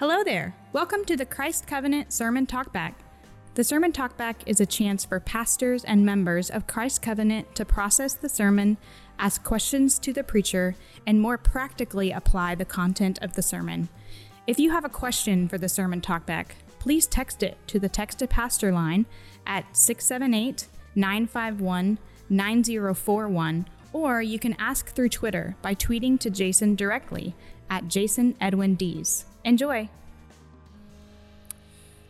Hello there. Welcome to the Christ Covenant Sermon Talkback. The Sermon Talkback is a chance for pastors and members of Christ Covenant to process the sermon, ask questions to the preacher, and more practically apply the content of the sermon. If you have a question for the Sermon Talkback, please text it to the Text a Pastor line at 678 951 9041, or you can ask through Twitter by tweeting to Jason directly at Jason Edwin Dees. Enjoy.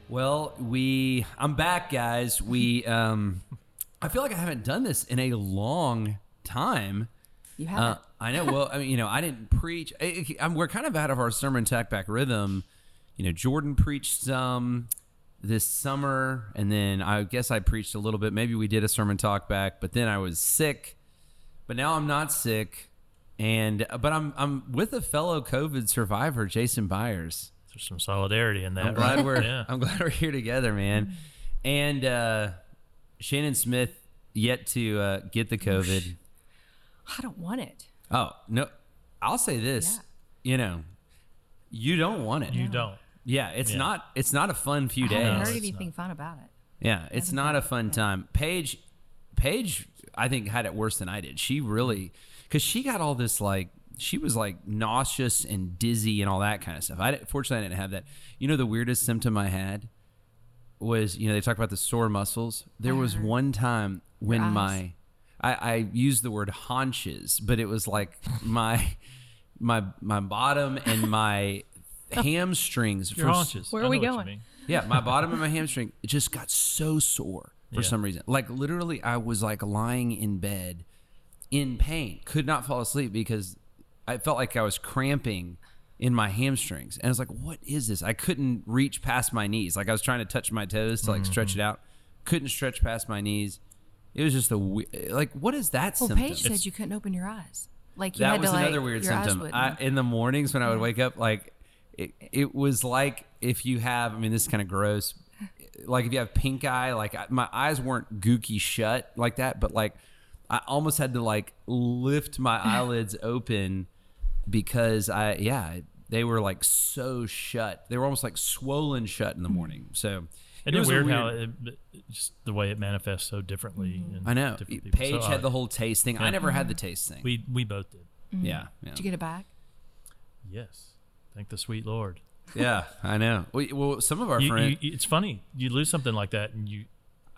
Well, we I'm back, guys. We um I feel like I haven't done this in a long time. You Uh, haven't. I know. Well, I mean, you know, I didn't preach. I, I- I'm, we're kind of out of our sermon talkback rhythm. You know, Jordan preached some this summer, and then I guess I preached a little bit. Maybe we did a sermon talk back, but then I was sick. But now I'm not sick, and but I'm I'm with a fellow COVID survivor, Jason Byers. There's some solidarity in that. I'm glad right? we're yeah. I'm glad we're here together, man. And uh, Shannon Smith yet to uh, get the COVID. I don't want it. Oh no, I'll say this. You know, you don't want it. you don't. Yeah, it's Yeah. not. It's not a fun few days. I haven't days. heard it's anything fun about it. Yeah, it's not a fun time. Paige, Paige, I think had it worse than I did. She really, because she got all this like, she was like nauseous and dizzy and all that kind of stuff. I didn't- fortunately I didn't have that. You know, the weirdest symptom I had was, you know, they talk about the sore muscles. There was uh-huh. one time when my, I, I used the word haunches, but it was like my, my, my bottom and my hamstrings. Your for- haunches. Where I are we know what you going? mean. yeah, my bottom and my hamstring just got so sore for Yeah. some reason. Like literally, I was like lying in bed in pain, could not fall asleep because I felt like I was cramping in my hamstrings, and I was like, "What is this?" I couldn't reach past my knees. Like I was trying to touch my toes to like stretch Mm-hmm. it out, couldn't stretch past my knees. It was just a we- like, what is that Well, symptom? Paige said you couldn't open your eyes. Like you that had was to like another weird symptom. I, in the mornings when I would wake up, like it, it was like if you have. I mean, this is kind of gross. Like if you have pink eye, like I, my eyes weren't gooky shut like that, but like I almost had to like lift my eyelids open because I yeah they were like so shut. They were almost like swollen shut in the hmm. morning. So Isn't it, was a weird, how it, it- just the way it manifests so differently? Mm-hmm. in I know different people. Paige So, had uh, the whole taste thing. I yeah. never had the mm-hmm. taste thing. We we both did. Mm-hmm. yeah, yeah. Did you get it back? Yes. Thank the sweet Lord. yeah, I know. We, well, some of our friends. it's funny. You lose something like that, and you.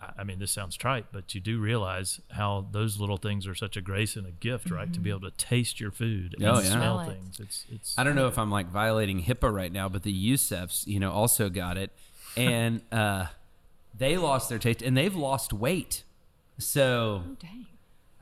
I- I mean, this sounds trite, but you do realize how those little things are such a grace and a gift, right? To be able to taste your food and Oh, yeah. smell Smell it. things. It's it's. I don't know if I'm like violating HIPAA right now, but the Youssefs, you know, also got it, and uh, they lost their taste, and they've lost weight. So Oh dang.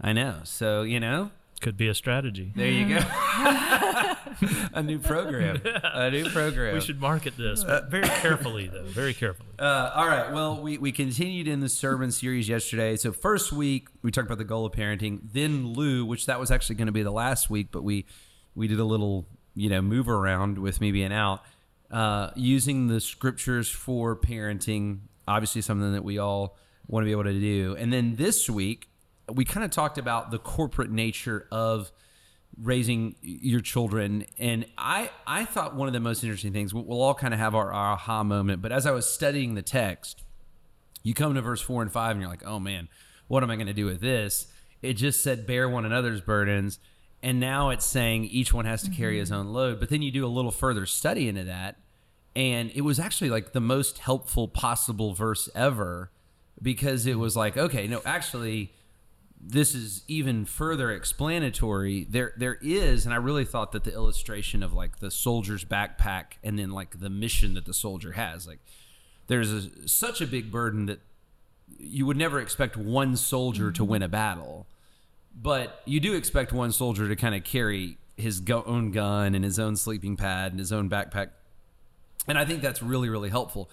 I know. So you know, could be a strategy. there you go. a new program. A new program. We should market this but very carefully, though. Very carefully. Uh, all right. Well, we, we continued in the sermon series yesterday. So first week we talked about the goal of parenting. Then Lou, which that was actually going to be the last week, but we we did a little you know move around with me being out, uh, using the scriptures for parenting. Obviously, something that we all want to be able to do. And then this week we kind of talked about the corporate nature of raising your children and i i thought one of the most interesting things we'll, all kind of have our, our aha moment but as i was studying the text you come to verse 4 and 5 and you're like oh man what am i going to do with this? It just said bear one another's burdens and now it's saying each one has to carry his mm-hmm. own load but then you do a little further study into that and it was actually like the most helpful possible verse ever because it was like okay no actually this is even further explanatory. There there is, and I really thought that the illustration of like the soldier's backpack and then like the mission that the soldier has, like there's a, such a big burden that you would never expect one soldier to win a battle, but you do expect one soldier to kind of carry his go- own gun and his own sleeping pad and his own backpack. And I think that's really, really helpful.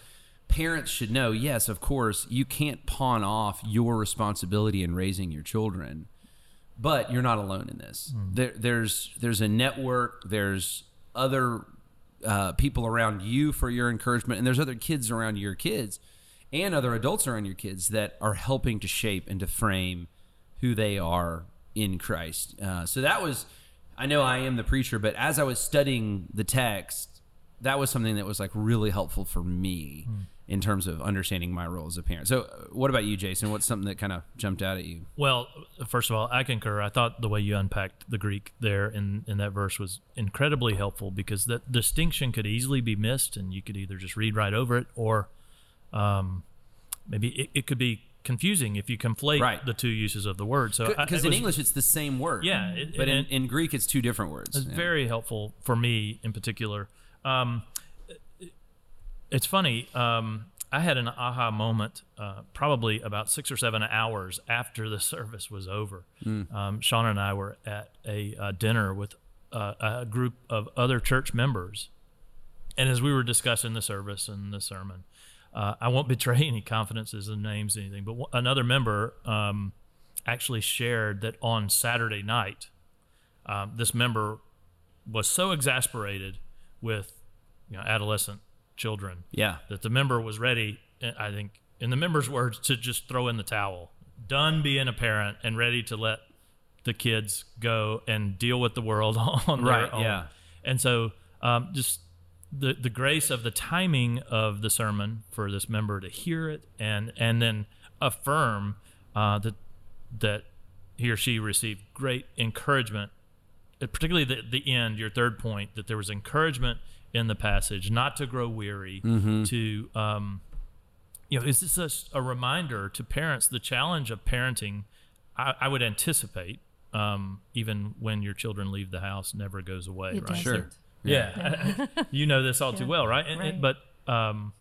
Parents should know, yes, of course, you can't pawn off your responsibility in raising your children, but you're not alone in this. There, there's there's a network, there's other uh, people around you for your encouragement, and there's other kids around your kids and other adults around your kids that are helping to shape and to frame who they are in Christ. Uh, so that was, I know I am the preacher, but as I was studying the text, that was something that was like really helpful for me in terms of understanding my role as a parent. So, what about you, Jason? What's something that kind of jumped out at you? Well, first of all, I concur. I thought the way you unpacked the Greek there in, in that verse was incredibly helpful because that distinction could easily be missed, and you could either just read right over it, or um, maybe it, it could be confusing if you conflate Right. the two uses of the word. So Because in was- English, it's the same word. Yeah, it- but in, and- in Greek, it's two different words. It's Yeah. very helpful for me in particular. Um, it's funny. Um, I had an aha moment uh, probably about six or seven hours after the service was over. Um, Sean and I were at a uh, dinner with uh, a group of other church members. And as we were discussing the service and the sermon, uh, I won't betray any confidences and names, or anything, but one- another member um, actually shared that on Saturday night, um, this member was so exasperated with you know, adolescent children Yeah. that the member was ready, I think, in the member's words, to just throw in the towel, done being a parent and ready to let the kids go and deal with the world on Right, their own. yeah. And so, um, just the the grace of the timing of the sermon for this member to hear it and and then affirm uh, that that he or she received great encouragement particularly the, the end, your third point, that there was encouragement in the passage, not to grow weary, to, um, you know, is this a, a reminder to parents, the challenge of parenting, I, I would anticipate, um, even when your children leave the house, never goes away, It right? doesn't. Sure. Yeah. you know this all too well, right? And- and- but um,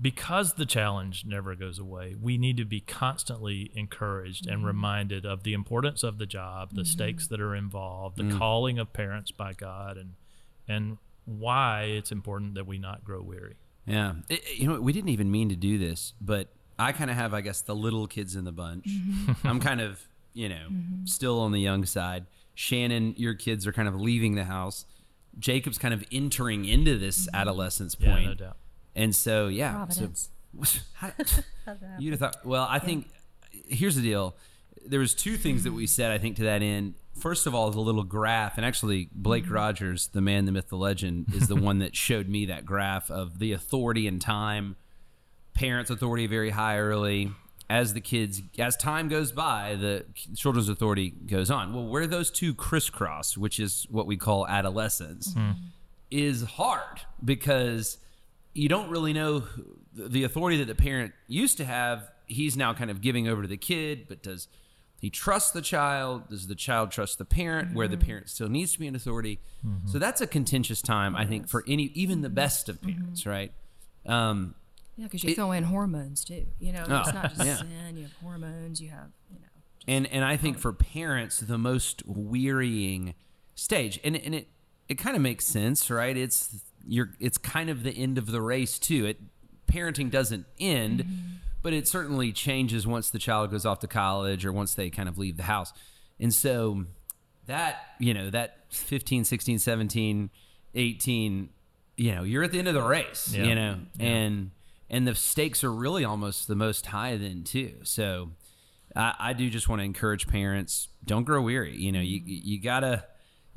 because the challenge never goes away, we need to be constantly encouraged and reminded of the importance of the job, the stakes that are involved, the calling of parents by God, and and why it's important that we not grow weary. Yeah. It- it- you know, we didn't even mean to do this, but I kind of have, I guess, the little kids in the bunch. I'm kind of, you know, still on the young side. Shannon, your kids are kind of leaving the house. Jacob's kind of entering into this adolescence point. Yeah, no doubt. And so, yeah. Providence. So, how- you'd have thought, well, I think here's the deal. There was two things that we said, I think, to that end. First of all, is a little graph, and actually, Blake mm-hmm. Rogers, the man, the myth, the legend, is the one that showed me that graph of the authority and time. Parents' authority very high early. As the kids, as time goes by, the children's authority goes on. Well, where those two crisscross, which is what we call adolescence, mm-hmm. is hard because you don't really know the authority that the parent used to have. He's now kind of giving over to the kid, but does he trusts the child? Does the child trust the parent where the mm-hmm. parent still needs to be an authority? Mm-hmm. So that's a contentious time, I think, for any, even the best of mm-hmm. parents, right? Um, Yeah, because you throw in hormones too. You know, it's Oh, not just yeah. sin. You have hormones. You have, you know. And and I think for parents the most wearying stage and and it it kind of makes sense right it's you're it's kind of the end of the race too it parenting doesn't end but it certainly changes once the child goes off to college or once they kind of leave the house. And so that you know that 15 16 17 18 you know you're at the end of the race Yeah. you know and and the stakes are really almost the most high then too. So I, I do just want to encourage parents don't grow weary. You know you you gotta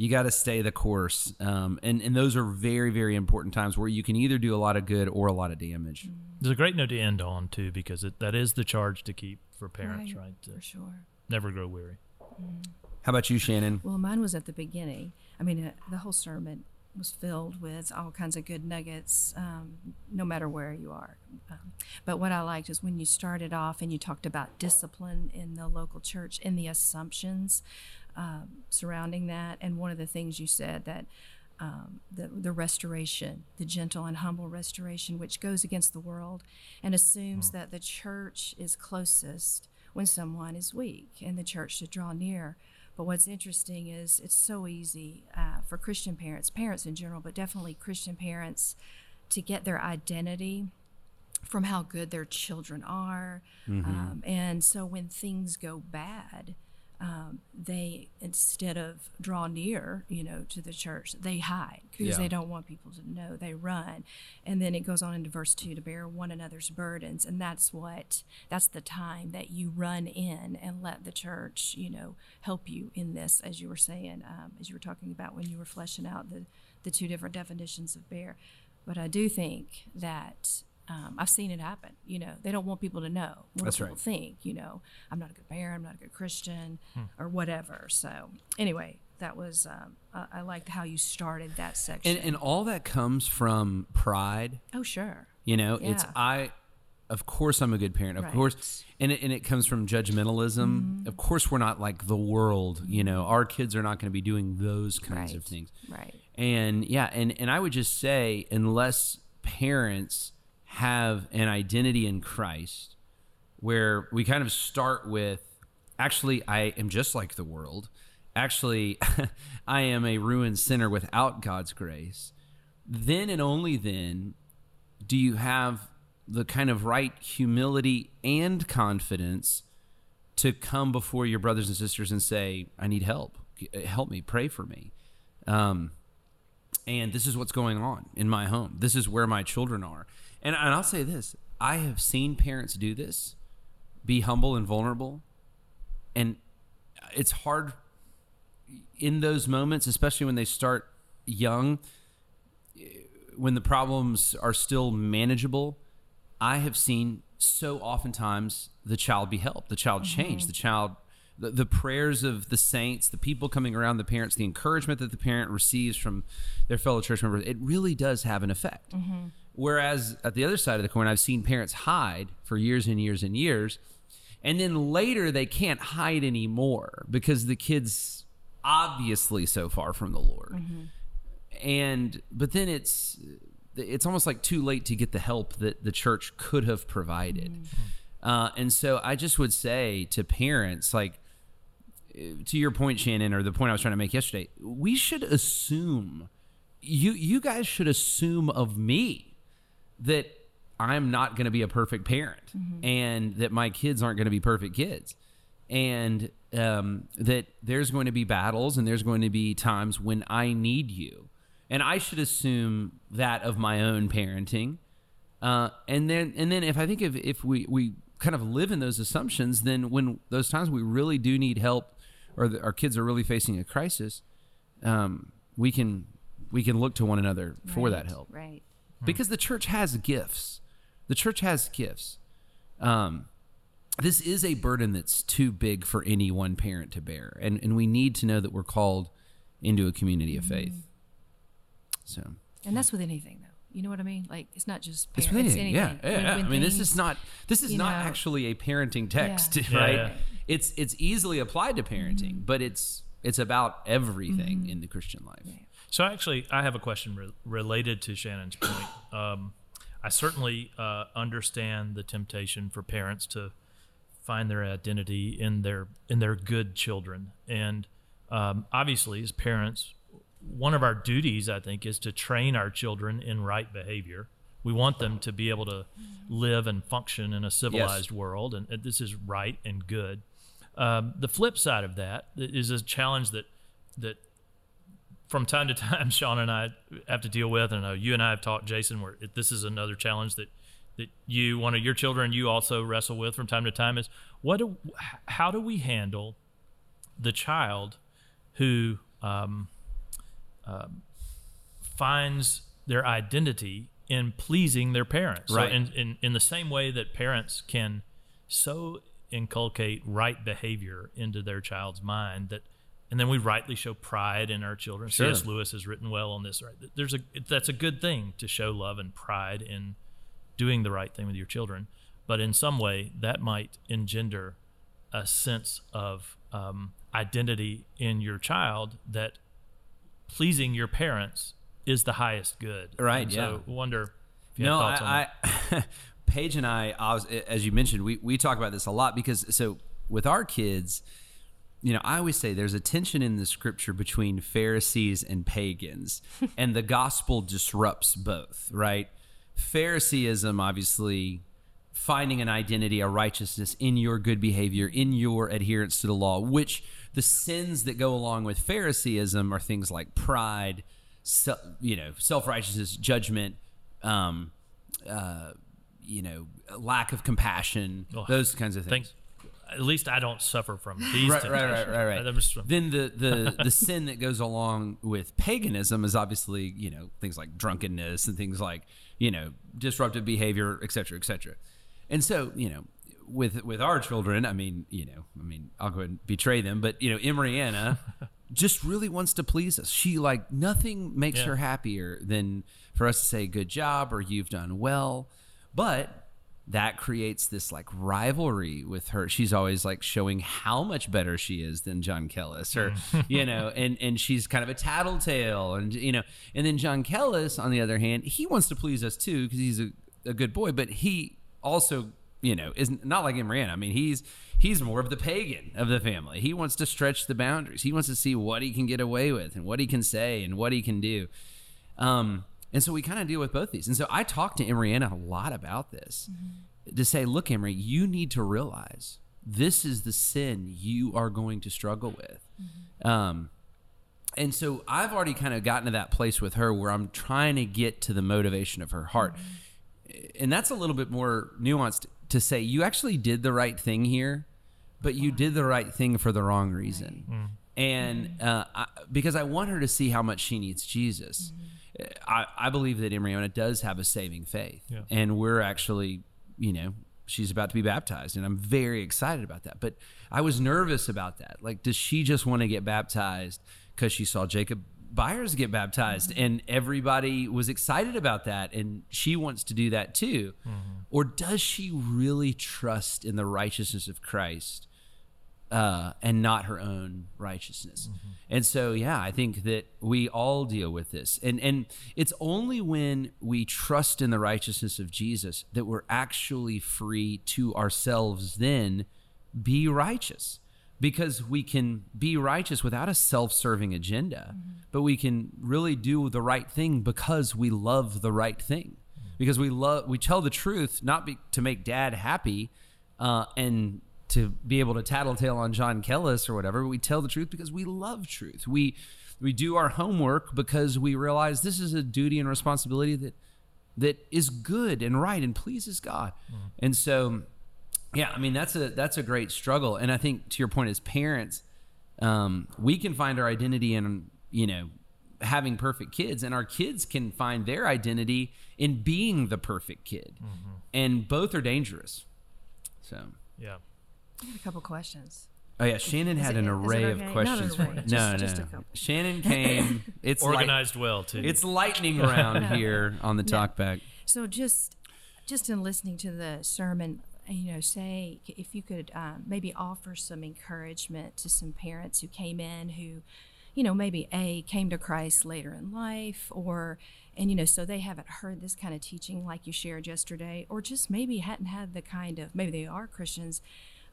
you gotta stay the course um, and and those are very very important times where you can either do a lot of good or a lot of damage There's a great note to end on too, because it, that is the charge to keep for parents, right? To For sure. never grow weary. how about you shannon Well, mine was at the beginning. I mean, uh, the whole sermon was filled with all kinds of good nuggets, um, no matter where you are. Um, but what I liked is when you started off and you talked about discipline in the local church and the assumptions um, surrounding that. And one of the things you said that um, the, the restoration, the gentle and humble restoration, which goes against the world and assumes that the church is closest when someone is weak and the church should draw near. But what's interesting is it's so easy uh, for Christian parents, parents in general, but definitely Christian parents, to get their identity from how good their children are. Um, and so when things go bad, um, they instead of draw near, you know, to the church, they hide because Yeah. they don't want people to know. They run, and then it goes on into verse two to bear one another's burdens, and that's what that's the time that you run in and let the church, you know, help you in this, as you were saying, um, as you were talking about when you were fleshing out the the two different definitions of bear. But I do think that um, I've seen it happen. You know, they don't want people to know. What That's people right. think? You know, I'm not a good bear. I'm not a good Christian, or whatever. So anyway, that was um, I, I liked how you started that section. And and all that comes from pride. oh, sure. You know, it's I. Of course, I'm a good parent. Of Right. course, and it, and it comes from judgmentalism. Of course, we're not like the world. You know, our kids are not going to be doing those kinds of things. Right. And yeah, and and I would just say, unless parents have an identity in Christ, where we kind of start with, actually, I am just like the world. Actually, I am a ruined sinner without God's grace. Then and only then do you have the kind of right humility and confidence to come before your brothers and sisters and say, I need help. Help me. Pray for me. Um, and this is what's going on in my home. This is where my children are. And, and I'll say this I have seen parents do this, be humble and vulnerable. And it's hard in those moments, especially when they start young, when the problems are still manageable. I have seen so oftentimes the child be helped, the child mm-hmm. change, the child, the, the prayers of the saints, the people coming around the parents, the encouragement that the parent receives from their fellow church members, it really does have an effect. Mm-hmm. Whereas at the other side of the coin, I've seen parents hide for years and years and years. And then later they can't hide anymore because the kid's obviously so far from the Lord. And but then it's it's almost like too late to get the help that the church could have provided. Uh, and so i just would say to parents like to your point shannon or the point i was trying to make yesterday we should assume you you guys should assume of me that i'm not going to be a perfect parent and that my kids aren't going to be perfect kids and um, that there's going to be battles and there's going to be times when I need you. And I should assume that of my own parenting. Uh, and then, and then if I think if, if we, we kind of live in those assumptions, then when those times we really do need help or the, our kids are really facing a crisis, um, we can, we can look to one another for that help Right. Because the church has gifts. The church has gifts. Um, this is a burden that's too big for any one parent to bear, and and we need to know that we're called into a community of faith. So And that's with anything, though. You know what I mean? Like it's not just it's parents. with anything, yeah, anything. yeah. When- yeah. when I mean, this is not this is not know- actually a parenting text, Yeah. Yeah, right? yeah. It's it's easily applied to parenting, Mm-hmm. but it's it's about everything in the Christian life. So actually, I have a question re- related to Shannon's point. Um, I certainly uh, understand the temptation for parents to find their identity in their in their good children, and um, obviously, as parents, one of our duties, I think, is to train our children in right behavior. We want them to be able to live and function in a civilized world, and, and this is right and good. Um, the flip side of that is a challenge that that from time to time, Sean and I have to deal with. And I know you and I have talked, Jason, where this is another challenge that that you, one of your children, you also wrestle with from time to time. Is what? Do, how do we handle the child who um, um, finds their identity in pleasing their parents? Right. So in, in in the same way that parents can so inculcate right behavior into their child's mind that and then we rightly show pride in our children. Sure. C.S. Lewis has written well on this. Right, there's a that's a good thing to show love and pride in doing the right thing with your children, but in some way that might engender a sense of um, identity in your child that pleasing your parents is the highest good. Right, And yeah. So wonder if you no, have thoughts on I, that. I Paige and I, I was, as you mentioned, we, we talk about this a lot because so with our kids, you know, I always say there's a tension in the scripture between Pharisees and pagans, and the gospel disrupts both, right? Phariseeism, obviously, finding an identity, a righteousness in your good behavior, in your adherence to the law, which the sins that go along with Phariseeism are things like pride, you know, self righteousness, judgment, um, uh, you know, lack of compassion, those kinds of things. At least I don't suffer from these. right, right, right, right, right. Just- Then the the the sin that goes along with paganism is obviously you know things like drunkenness and things like you know disruptive behavior, et cetera, et cetera. And so you know with with our children, I mean you know I mean I'll go ahead and betray them, but you know Emriana just really wants to please us. She like nothing makes Yeah. her happier than for us to say good job or you've done well, but that creates this like rivalry with her. She's always like showing how much better she is than John Kellis, or you know, and and she's kind of a tattletale, and you know, and then John Kellis, on the other hand, he wants to please us too because he's a, a good boy, but he also you know is not like Imran. I mean, he's he's more of the pagan of the family. He wants to stretch the boundaries. He wants to see what he can get away with and what he can say and what he can do. Um, and so we kind of deal with both these. And so I talked to Emriana a lot about this mm-hmm. to say, look, Emery, you need to realize this is the sin you are going to struggle with. Mm-hmm. Um, and so I've already kind of gotten to that place with her where I'm trying to get to the motivation of her heart. Mm-hmm. And that's a little bit more nuanced to say you actually did the right thing here, but you did the right thing for the wrong reason. Mm. And uh, I, because I want her to see how much she needs Jesus. I, I believe that Emriana does have a saving faith. Yeah. And we're actually, you know, she's about to be baptized. And I'm very excited about that. But I was nervous about that. Like, does she just want to get baptized because she saw Jacob Byers get baptized mm-hmm. and everybody was excited about that and she wants to do that too? Mm-hmm. Or does she really trust in the righteousness of Christ? Uh, and not her own righteousness. And so, yeah, I think that we all deal with this, and and it's only when we trust in the righteousness of Jesus that we're actually free to ourselves then be righteous. Because we can be righteous without a self serving agenda, but we can really do the right thing because we love the right thing. Because we love, we tell the truth not be, to make dad happy, uh, and to be able to tattletale on John Kellis or whatever. We tell the truth because we love truth. We we do our homework because we realize this is a duty and responsibility that that is good and right and pleases God. And so, yeah, I mean that's a that's a great struggle. And I think to your point as parents, um, we can find our identity in you know having perfect kids, and our kids can find their identity in being the perfect kid, and both are dangerous. So. yeah. I have a couple questions. Oh yeah, Shannon Is had it- an array okay? of questions an for array, you. just- no, just no. a couple. Shannon came. It's light- Organized well too. it's lightning round here on the talkback. So just just in listening to the sermon, you know, say if you could um, maybe offer some encouragement to some parents who came in who, you know, maybe a came to Christ later in life, or and you know, so they haven't heard this kind of teaching like you shared yesterday, or just maybe hadn't had the kind of maybe they are Christians.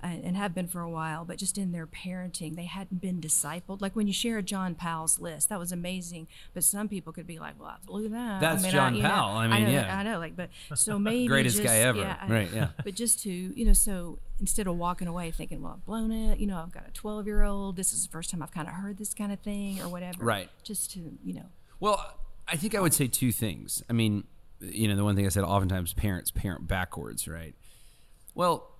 And have been for a while, but just in their parenting, they hadn't been discipled. Like when you share John Powell's list, that was amazing. But some people could be like, "Well, look at that." That's I John you know, Powell. I mean, know, yeah. I know, like, but so maybe Greatest just, guy ever. I- Right, yeah. But just to you know, so instead of walking away thinking, well, I've blown it. You know, I've got a twelve year old. This is the first time I've kind of heard this kind of thing or whatever. Right. Just to you know, Well, I think I would say two things. I mean, you know, the one thing I said oftentimes parents parent backwards, right? Well,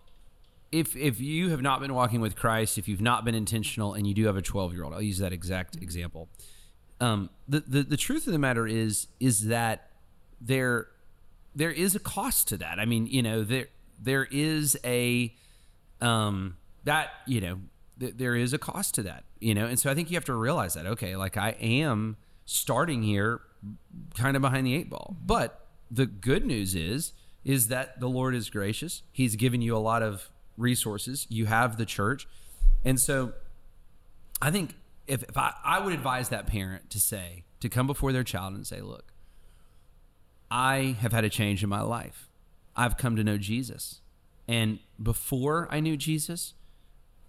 if if you have not been walking with Christ, if you've not been intentional, and you do have a twelve year old, I'll use that exact example. Um, the, the the truth of the matter is is that there there is a cost to that. I mean, you know, there there is a um that you know th- there is a cost to that you know and so i think you have to realize that okay like i am starting here kind of behind the eight ball but the good news is is that the lord is gracious he's given you a lot of resources you have the church and so i think if, if I, I would advise that parent to say to come before their child and say look I have had a change in my life. I've come to know Jesus. And before I knew Jesus,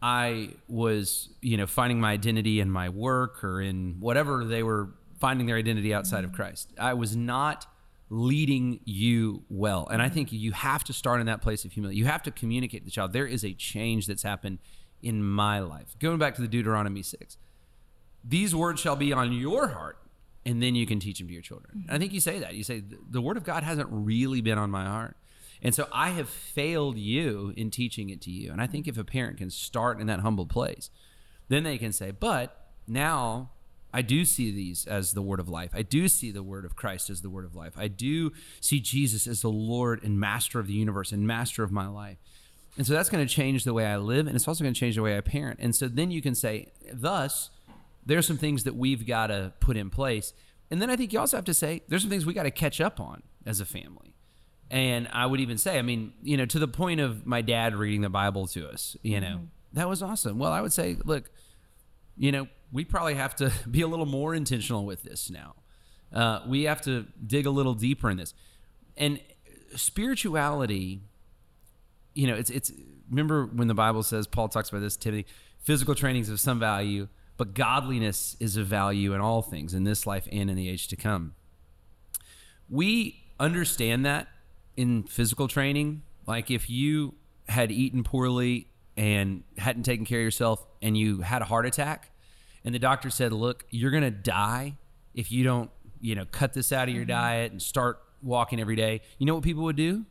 I was, you know, finding my identity in my work or in whatever they were finding their identity outside of Christ. I was not leading you well. And I think you have to start in that place of humility. You have to communicate to the child, there is a change that's happened in my life. Going back to the Deuteronomy 6 these words shall be on your heart and then you can teach them to your children and i think you say that you say the word of god hasn't really been on my heart And so I have failed you in teaching it to you. And I think if a parent can start in that humble place, then they can say, but now I do see these as the word of life. I do see the word of Christ as the word of life. I do see Jesus as the Lord and master of the universe and master of my life. And so that's going to change the way I live and it's also going to change the way I parent. And so then you can say, thus, there's some things that we've got to put in place. And then I think you also have to say, there's some things we got to catch up on as a family. And I would even say, I mean, you know, to the point of my dad reading the Bible to us, you know, mm-hmm. that was awesome. Well, I would say, look, you know, we probably have to be a little more intentional with this now. Uh, we have to dig a little deeper in this. And spirituality, you know, it's it's. Remember when the Bible says Paul talks about this, Timothy, physical training is of some value, but godliness is of value in all things in this life and in the age to come. We understand that in physical training. Like if you had eaten poorly and hadn't taken care of yourself and you had a heart attack and the doctor said, "Look, you're going to die if you don't, you know, cut this out of your mm-hmm. diet and start walking every day." You know what people would do?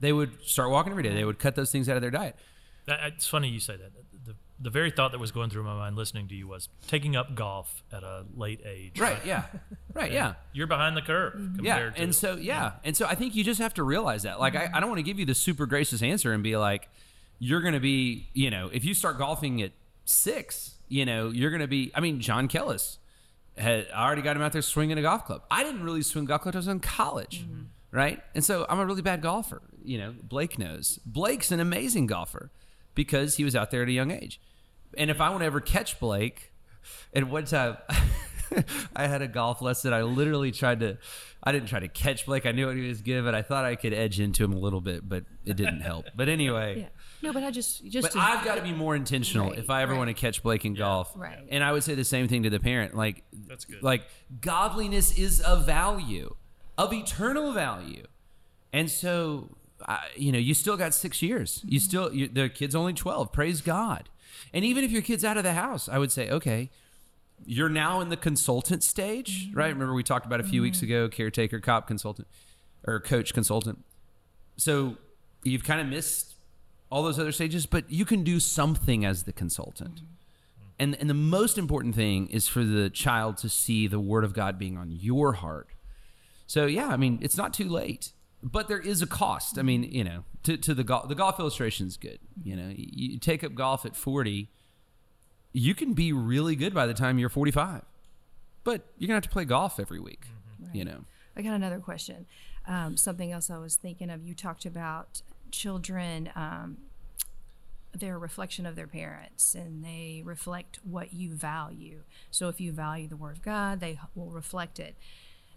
They would start walking every day. They would cut those things out of their diet. It's funny you say that. The, the very thought that was going through my mind listening to you was taking up golf at a late age. Right. Yeah. Right. yeah. You're behind the curve. Mm-hmm. Yeah. And so yeah. yeah. And so I think you just have to realize that. Like I, I don't want to give you the super gracious answer and be like, you're going to be, you know, if you start golfing at six, you know, you're going to be. I mean, John Kellis had I already got him out there swinging a golf club. I didn't really swing golf clubs. I was in college, mm-hmm. right? And so I'm a really bad golfer. You know, Blake knows. Blake's an amazing golfer because he was out there at a young age. And if I want to ever catch Blake, at one time. I had a golf lesson. I literally tried to, I didn't try to catch Blake. I knew what he was giving. I thought I could edge into him a little bit, but it didn't help. But anyway, yeah. No, but I just just. But to, I've got to be more intentional right, if I ever right. want to catch Blake in yeah. golf. Right. And I would say the same thing to the parent. Like that's good. Like godliness is of value, of eternal value, and so you know you still got six years. You still you, the kid's only twelve. Praise God. And even if your kid's out of the house, I would say okay. You're now in the consultant stage, mm-hmm. right? Remember we talked about a few mm-hmm. weeks ago, caretaker, cop, consultant, or coach, consultant. So you've kind of missed all those other stages, but you can do something as the consultant. Mm-hmm. And, and the most important thing is for the child to see the word of God being on your heart. So, yeah, I mean, it's not too late, but there is a cost. I mean, you know, to, to the golf, the golf illustration is good. You know, you, you take up golf at 40, you can be really good by the time you're 45, but you're going to have to play golf every week, right. you know. I got another question. Um, something else I was thinking of. You talked about children um, they're a reflection of their parents and they reflect what you value. So if you value the word of god they will reflect it.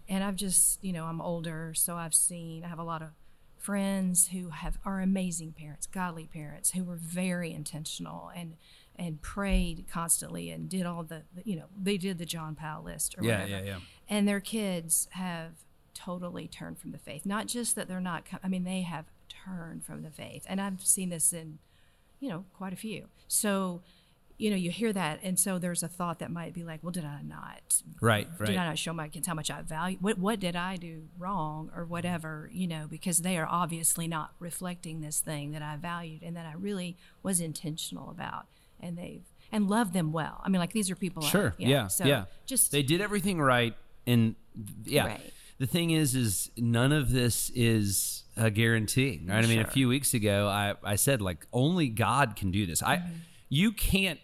And i've just you know i'm older so i've seen i have a lot of friends who have are amazing parents godly parents who were very intentional and and prayed constantly and did all the, the you know they did the john powell list or yeah whatever. yeah yeah. And their kids have totally turned from the faith. Not just that they're not i mean they have turn from the faith. And I've seen this in, you know, quite a few. So, you know, you hear that, and so there's a thought that might be like, well, did I not? Right, right. Did I not show my kids how much I value? What what did I do wrong or whatever? You know, because they are obviously not reflecting this thing that I valued and that I really was intentional about, and they've and love them well. I mean, like these are people. Sure. I, yeah. Yeah. So yeah. Just they did everything right, and yeah. Right. The thing is, is none of this is a guarantee, right? I mean, a few weeks ago, I, I said like only God can do this. I mm-hmm. you can't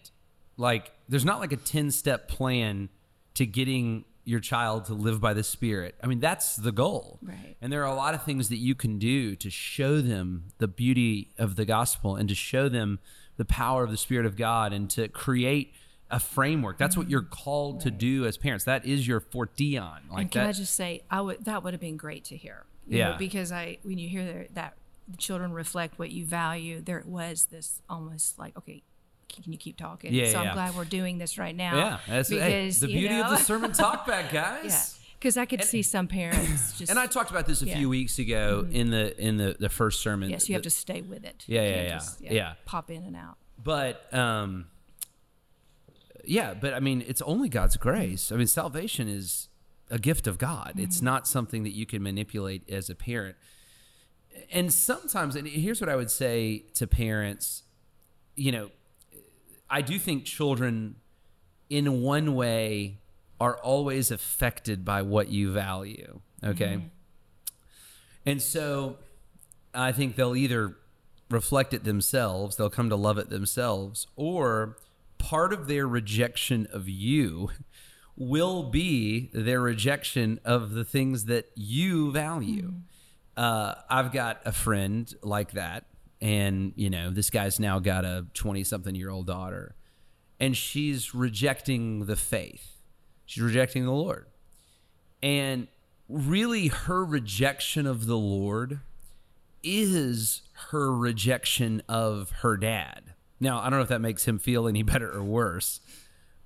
like there's not like a 10 step plan to getting your child to live by the spirit. I mean, that's the goal. Right. And there are a lot of things that you can do to show them the beauty of the gospel and to show them the power of the spirit of God and to create a framework. That's mm-hmm. what you're called right. to do as parents. That is your forteon. Like and can that, I just say, I would that would have been great to hear yeah. Know, because I when you hear that the children reflect what you value, there was this almost like okay. Can you keep talking? Yeah, so yeah. I'm glad we're doing this right now. Yeah, that's because, hey, the beauty know, of the sermon talkback, guys. Yeah because I could and, see some parents just. And I talked about this a yeah. few weeks ago mm-hmm. in the in the the first sermon. Yes, you have to stay with it. Yeah, yeah, yeah, just, yeah, yeah. Pop in and out. But um, yeah, but I mean, it's only God's grace. I mean, salvation is a gift of God. Mm-hmm. It's not something that you can manipulate as a parent. and sometimes, and here's what I would say to parents, you know, I do think children, in one way, are always affected by what you value. Okay. And so I think they'll either reflect it themselves, they'll come to love it themselves, or part of their rejection of you will be their rejection of the things that you value. Uh, I've got a friend like that, and you know, this guy's now got a 20 something year old daughter, and she's rejecting the faith, she's rejecting the Lord. And really, her rejection of the Lord is her rejection of her dad. Now, I don't know if that makes him feel any better or worse,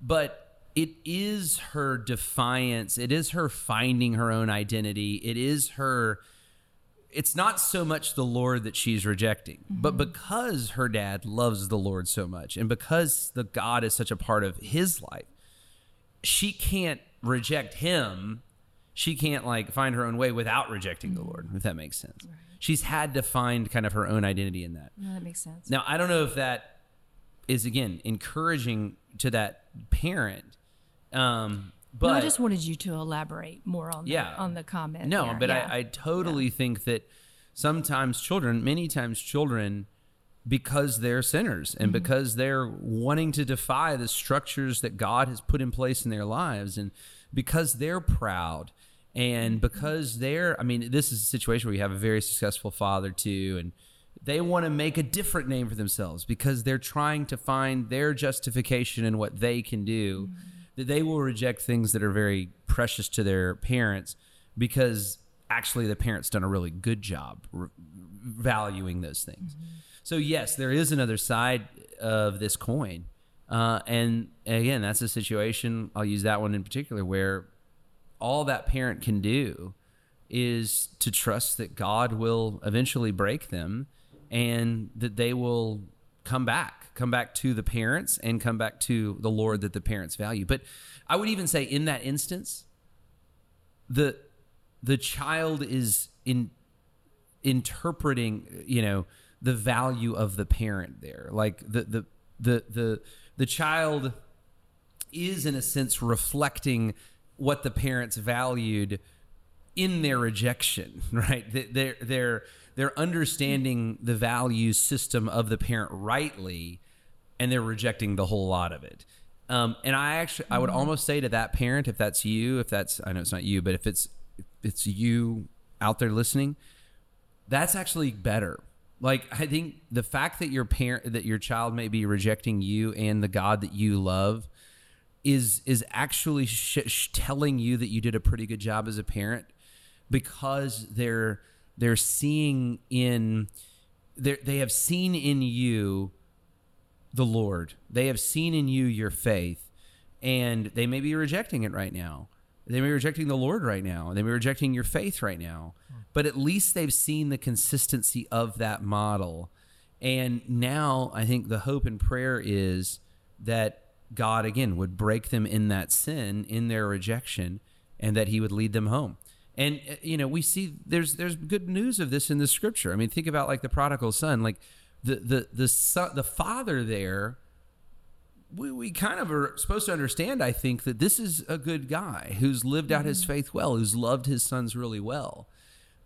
but it is her defiance. It is her finding her own identity. It is her. It's not so much the Lord that she's rejecting, but mm-hmm. because her dad loves the Lord so much and because the God is such a part of his life, she can't reject him. She can't like find her own way without rejecting the Lord, if that makes sense. She's had to find kind of her own identity in that. No, that makes sense. Now, I don't know if that is again encouraging to that parent, um, but no, I just wanted you to elaborate more on Yeah. the, on the comment. no, there. but Yeah. I, I totally think that sometimes children, many times children, because they're sinners Mm-hmm. and because they're wanting to defy the structures that God has put in place in their lives, and because they're proud, and Mm-hmm. because they're, I mean, this is a situation where you have a very successful father too, and they want to make a different name for themselves because they're trying to find their justification in what they can do. Mm-hmm. That they will reject things that are very precious to their parents because actually the parents done a really good job re- valuing those things. So yes, there is another side of this coin, uh, and again, that's a situation. I'll use that one in particular where all that parent can do is to trust that God will eventually break them and that they will come back, come back to the parents and come back to the Lord that the parents value. But I would even say in that instance, the the child is in interpreting, you know, the value of the parent there. Like the the the the the child is in a sense reflecting what the parents valued in their rejection, right? they're They're they're understanding the value system of the parent rightly, and they're rejecting the whole lot of it. Um, and I actually, I would almost say to that parent, if that's you, if that's, I know it's not you, but if it's, if it's you out there listening, that's actually better. Like I think the fact that your parent, that your child may be rejecting you and the God that you love, is is actually sh- sh- telling you that you did a pretty good job as a parent because they're they're seeing in they they have seen in you the Lord. They have seen in you your faith, and they may be rejecting it right now. They may be rejecting the Lord right now. They may be rejecting your faith right now. But at least they've seen the consistency of that model. And now I think the hope and prayer is that God, again, would break them in that sin, in their rejection, and that He would lead them home. And uh, you know, we see there's there's good news of this in the scripture. I mean, think about like the prodigal son, like the the the son, the father there. We, we kind of are supposed to understand, I think, that this is a good guy who's lived out his faith well, who's loved his sons really well.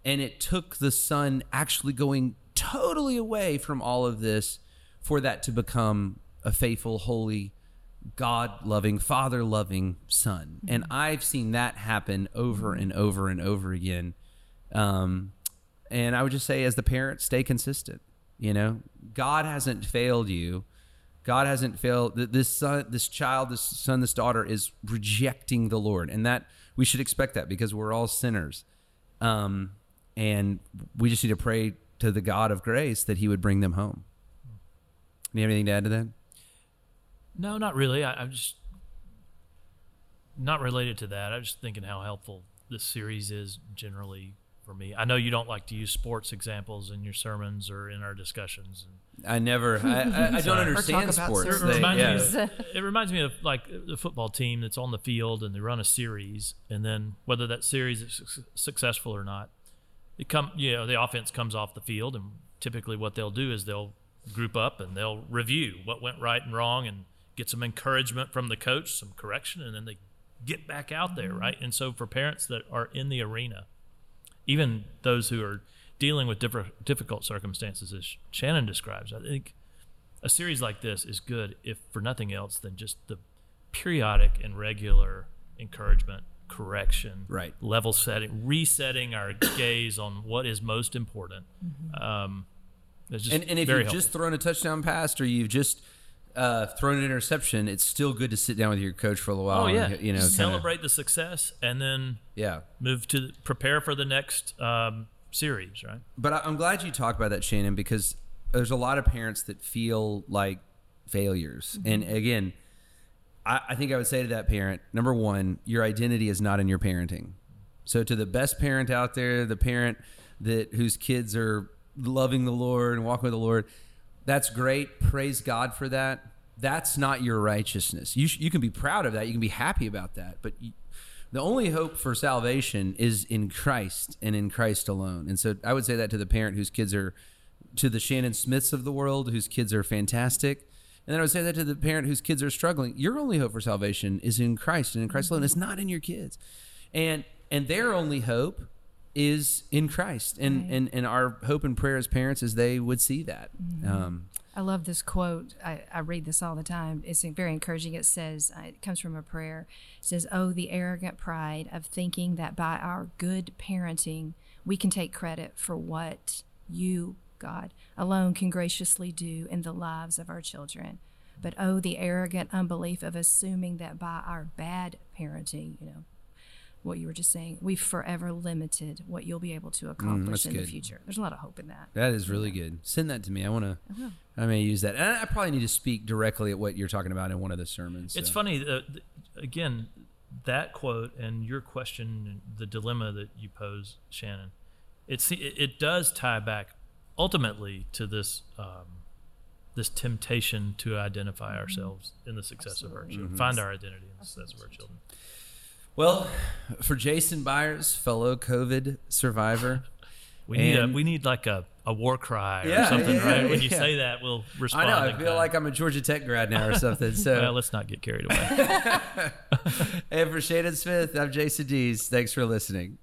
And it took the son actually going totally away from all of this for that to become a faithful, holy, God loving, father loving son. And I've seen that happen over and over and over again. Um, and I would just say, as the parent, stay consistent. You know, God hasn't failed you. God hasn't failed. This son, this child, this son, this daughter is rejecting the Lord, and that we should expect that because we're all sinners. Um, and we just need to pray to the God of grace that He would bring them home. Do you have anything to add to that? No, not really. I, I'm just not related to that. I'm just thinking how helpful this series is generally for me. I know you don't like to use sports examples in your sermons or in our discussions. I never. I, I, I don't understand sports. It reminds, yeah. me of, it reminds me of like the football team that's on the field and they run a series, and then whether that series is successful or not, it come you know the offense comes off the field, and typically what they'll do is they'll group up and they'll review what went right and wrong, and get some encouragement from the coach, some correction, and then they get back out there, right? And so for parents that are in the arena, even those who are dealing with different difficult circumstances, as Shannon describes, I think a series like this is good if for nothing else than just the periodic and regular encouragement, correction, Right. level setting, resetting our gaze on what is most important. Um, it's just And, and if you've just thrown a touchdown pass or you've just uh, thrown an interception, it's still good to sit down with your coach for a little while. oh yeah, and, you know, kinda- celebrate the success and then yeah. move to prepare for the next um, series, right? But I- I'm glad you talked about that, Shannon, because there's a lot of parents that feel like failures. And again, I, I think I would say to that parent, number one, your identity is not in your parenting. So to the best parent out there, the parent that whose kids are loving the Lord and walking with the Lord, that's great. Praise God for that. That's not your righteousness. You sh- you can be proud of that. You can be happy about that. But you, the only hope for salvation is in Christ and in Christ alone. And so I would say that to the parent whose kids are, to the Shannon Smiths of the world, whose kids are fantastic. And then I would say that to the parent whose kids are struggling. Your only hope for salvation is in Christ and in Christ alone. It's not in your kids. And and their only hope is in Christ. And Right. and, and our hope and prayer as parents is they would see that. Um, I love this quote. I, I read this all the time. It's very encouraging. It says, uh, it comes from a prayer. It says, Oh, the arrogant pride of thinking that by our good parenting, we can take credit for what you, God, alone can graciously do in the lives of our children. But oh, the arrogant unbelief of assuming that by our bad parenting, you know, what you were just saying, we've forever limited what you'll be able to accomplish that's in the future. There's a lot of hope in that. That is really good. Send that to me. I want to. I may use that. And I probably need to speak directly at what you're talking about in one of the sermons. It's so. funny, uh, th- again, that quote and your question, the dilemma that you pose, Shannon, it's, it, it does tie back ultimately to this um, this temptation to identify ourselves in the success of our children, find our identity in the success of our children. Well, for Jason Byers, fellow COVID survivor, We need a, we need like a, a war cry or Yeah, something, yeah, right? When you say that, we'll respond. I know I feel kind. like I'm a Georgia Tech grad now or something. So, well, let's not get carried away. and for Shannon Smith, I'm Jason Dees. Thanks for listening.